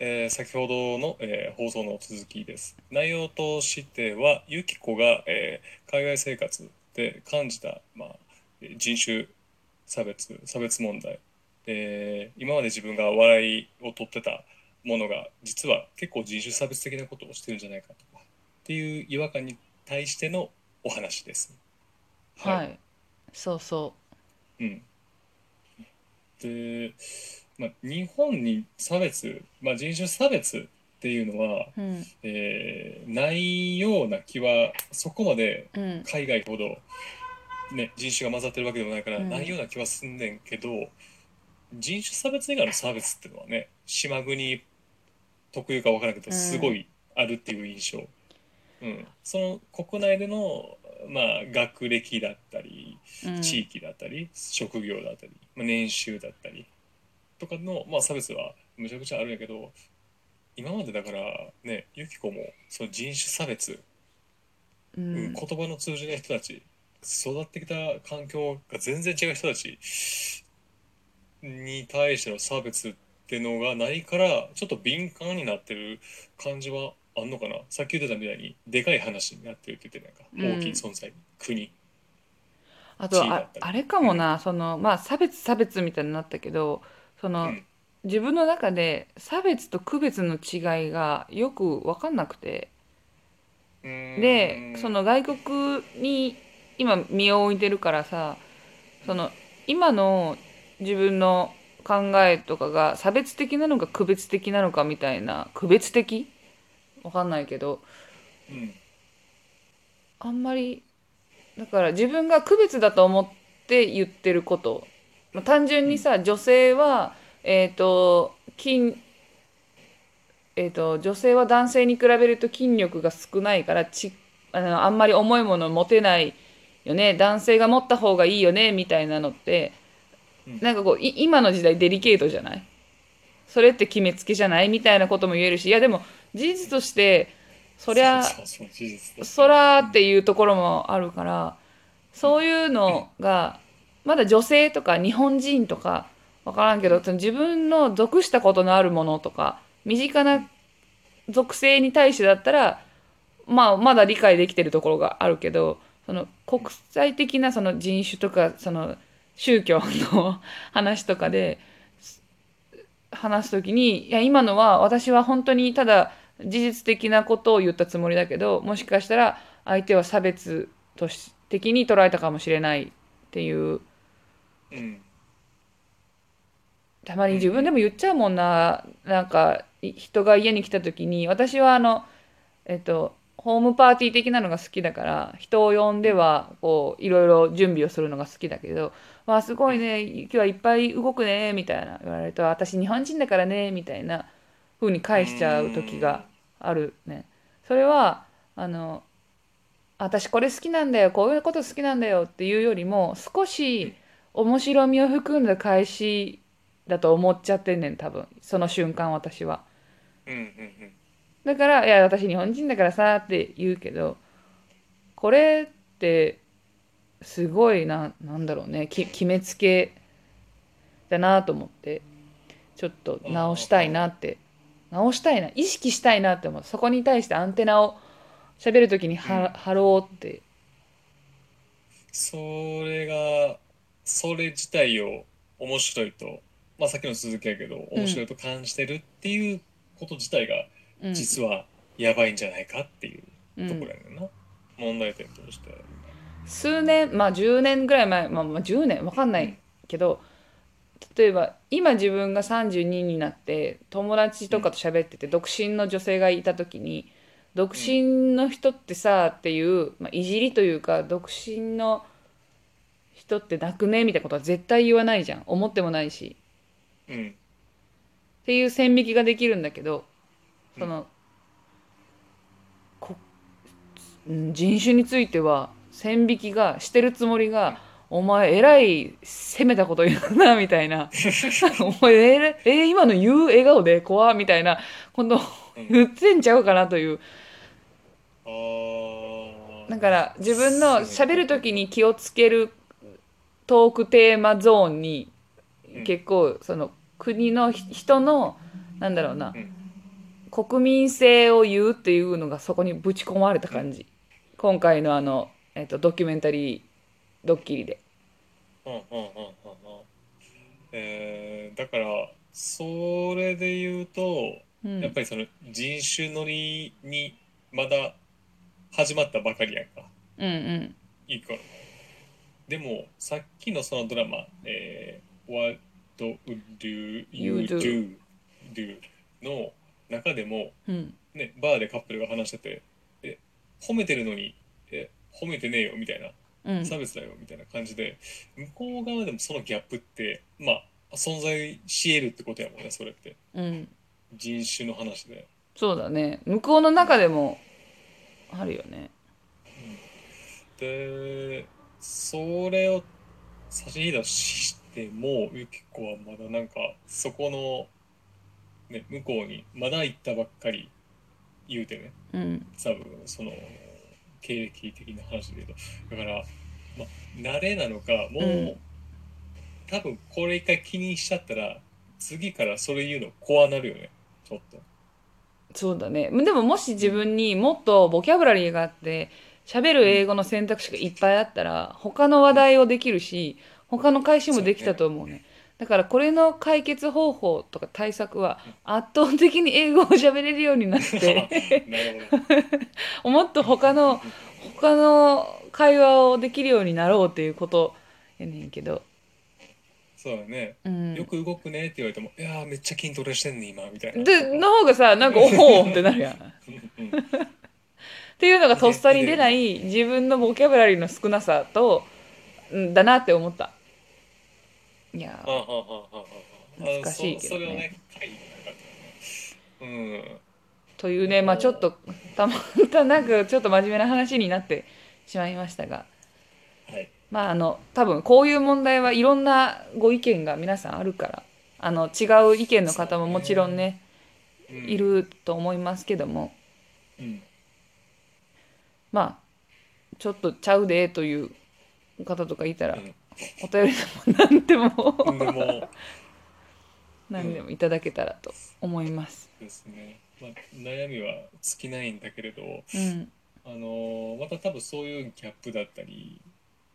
えー先ほどの、えー放送の続きです。内容としては、ユキコが、えー海外生活で感じた、まあ、えー人種差別、差別問題、えー今まで自分が笑いを取ってたものが、実は結構人種差別的なことをしてるんじゃないかと。か、っていう違和感に対してのお話です。はい、そうそうん、で、まあ、日本に差別、まあ、人種差別っていうのは、ううん。えーないような気はそこまでうん。海外ほど、ね、人種が混ざってるわけでもないから、うん。ないような気はすんねんけど人種差別以外の差別っていうのはね島国特有か分からんけどうん。すごいあるっていう印象、うん、その国内での、まあ、学歴だったりうん。地域だったり、職業だったり、まあ、年収だったりとかの、まあ、差別はむちゃくちゃあるんやけど今までだからねユキコもその人種差別、ううん。ん言葉の通じない人たち育ってきた環境が全然違う人たちに対しての差別っていうのがないからちょっと敏感になってる感じはあんのかな？さっき言ってたみたいにでかい話になってるって言ってたやんか、うん。大きい存在国。あとああれかもなそのまあ差別差別みたいになったけどその、うん。自分の中で差別と区別の違いがよく分かんなくて。でその外国に今身を置いてるからさその今の自分の考えとかが差別的なのか区別的なのかみたいな区別的？わかんないけど。うん。あんまりだから自分が区別だと思って言ってることまあ単純にさ女性はえっ、と筋えー、と女性は男性に比べると筋力が少ないからちあのあんまり重いものを持てないよね。男性が持った方がいいよねみたいなのってうん。なんかこうい今の時代デリケートじゃない？それって決めつけじゃない？みたいなことも言えるし。いやでも事実としてそりゃそらっていうところもあるからそういうのがまだ女性とか日本人とか分からんけどその自分の属したことのあるものとか身近な属性に対してだったらまあまだ理解できてるところがあるけどその国際的なその人種とかその宗教の 話とかで話す時にいや今のは私は本当にただ事実的なことを言ったつもりだけどもしかしたら相手は差別とし的に捉えたかもしれないっていうたまに自分でも言っちゃうもんななんか人が家に来た時に私はあのえっとホームパーティー的なのが好きだから人を呼んではこういろいろ準備をするのが好きだけど「わあすごいね今日はいっぱい動くね」みたいな言われると「私日本人だからね」みたいな風に返しちゃう時があるね。それはあの私これ好きなんだよこういうこと好きなんだよっていうよりも少し面白みを含んだ返しだと思っちゃってんねん多分その瞬間私は。うんうんだから「いや私日本人だからさ」って言うけどこれってすごいななんだろうねき決めつけだなと思ってちょっと直したいなって直したいな意識したいなって思う。そこに対してアンテナを喋る時には、うん。張ろうって。それがそれ自体を面白いとまあさっきの続きやけど面白いと感じてるっていうこと自体がうん。実はやばいんじゃないかっていううん。ところやねんな、問題点として。数年まあ10年ぐらい前、まあ、まあ10年わかんないけど例えば今自分が32になって友達とかと喋ってて独身の女性がいた時に独身の人ってさっていう、まあ、いじりというか独身の人って泣くねみたいなことは絶対言わないじゃん。思ってもないし。うん。っていう線引きができるんだけどその、こうん人種については線引きがしてるつもりがお前えらい攻めたこと言うなみたいな。お前えらえー今の言う笑顔で怖みたいなことを言ってんちゃうかなという。だから自分の喋る時に気をつけるトークテーマゾーンにうん。結構その国のひ人のなんだろうなうん。国民性を言うっていうのがそこにぶち込まれた感じ。今回のあの、えっと、ドキュメンタリードッキリで。うんうんうんうんうん。えーだからそれで言うと、うん。やっぱりその人種乗りにまだ始まったばかりやんか。うんうん。いい頃でもさっきのそのドラマ「えー、What do you do, do の中でも、うん。ね、バーでカップルが話してて「え褒めてるのにえ褒めてねえよ」みたいなうん。差別だよみたいな感じで向こう側でもそのギャップってまあ存在し得るってことやもんねそれって。うん。人種の話で。そうだね。向こうの中でもあるよね。でそれを差し引いたとしてもユキコはまだなんかそこの、ね、向こうにまだ行ったばっかり言うてね。うん。多分その経歴的な話で言うと。だから、まあ、慣れなのかもう、うん。多分これ一回気にしちゃったら次からそれ言うの怖なるよね。ちょっと。そうだね。でももし自分にもっとボキャブラリーがあって喋る英語の選択肢がいっぱいあったら他の話題をできるし他の回収もできたと思うねだからこれの解決方法とか対策は圧倒的に英語を喋れるようになってなるほど。もっと他の他の会話をできるようになろうっていうことやねんけど、そうだね。うん、よく動くねって言われても、いやーめっちゃ筋トレしてんね今みたいな。での方がさなんかおおってなるやん。うんっていうのがとっさに出ない自分のボキャブラリーの少なさとうんだなって思った。いや難しいけどね。というねまあちょっとたまたなんかちょっと真面目な話になってしまいましたが。うんはい。まああの多分こういう問題はいろんなご意見が皆さんあるからあの違う意見の方ももちろんねうん。いると思いますけども。うんまあちょっとちゃうでという方とかいたらうん。お便りでも何でも。何でもいただけたらと思います。ですね、まあ、悩みは尽きないんだけれどうん、あのーまた多分そういうギャップだったり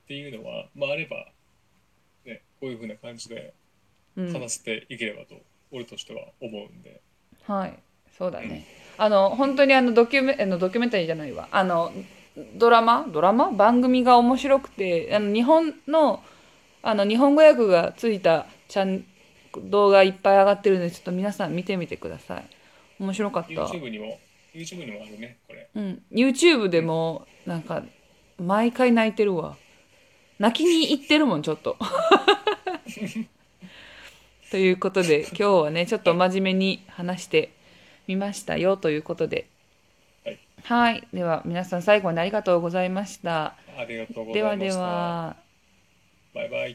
っていうのは、まあ、あれば、ね、こういうふうな感じでうん、話していければと、俺としては思うんで、はい、そうだね。あの本当にあのドキュメあのドキュメンタリーじゃないわ。あのドラマ？ドラマ？番組が面白くて、あの日本のあの日本語訳がついたチャン動画いっぱい上がってるので、ちょっと皆さん見てみてください。面白かった。YouTube にも YouTube にもあるねこれうん、YouTube でもなんか毎回泣いてるわ泣きに行ってるもんちょっと ということで今日はねちょっと真面目に話してみましたよということで。はい。はい。では皆さん最後までありがとうございました。ありがとうござではでいました。は。バイバイ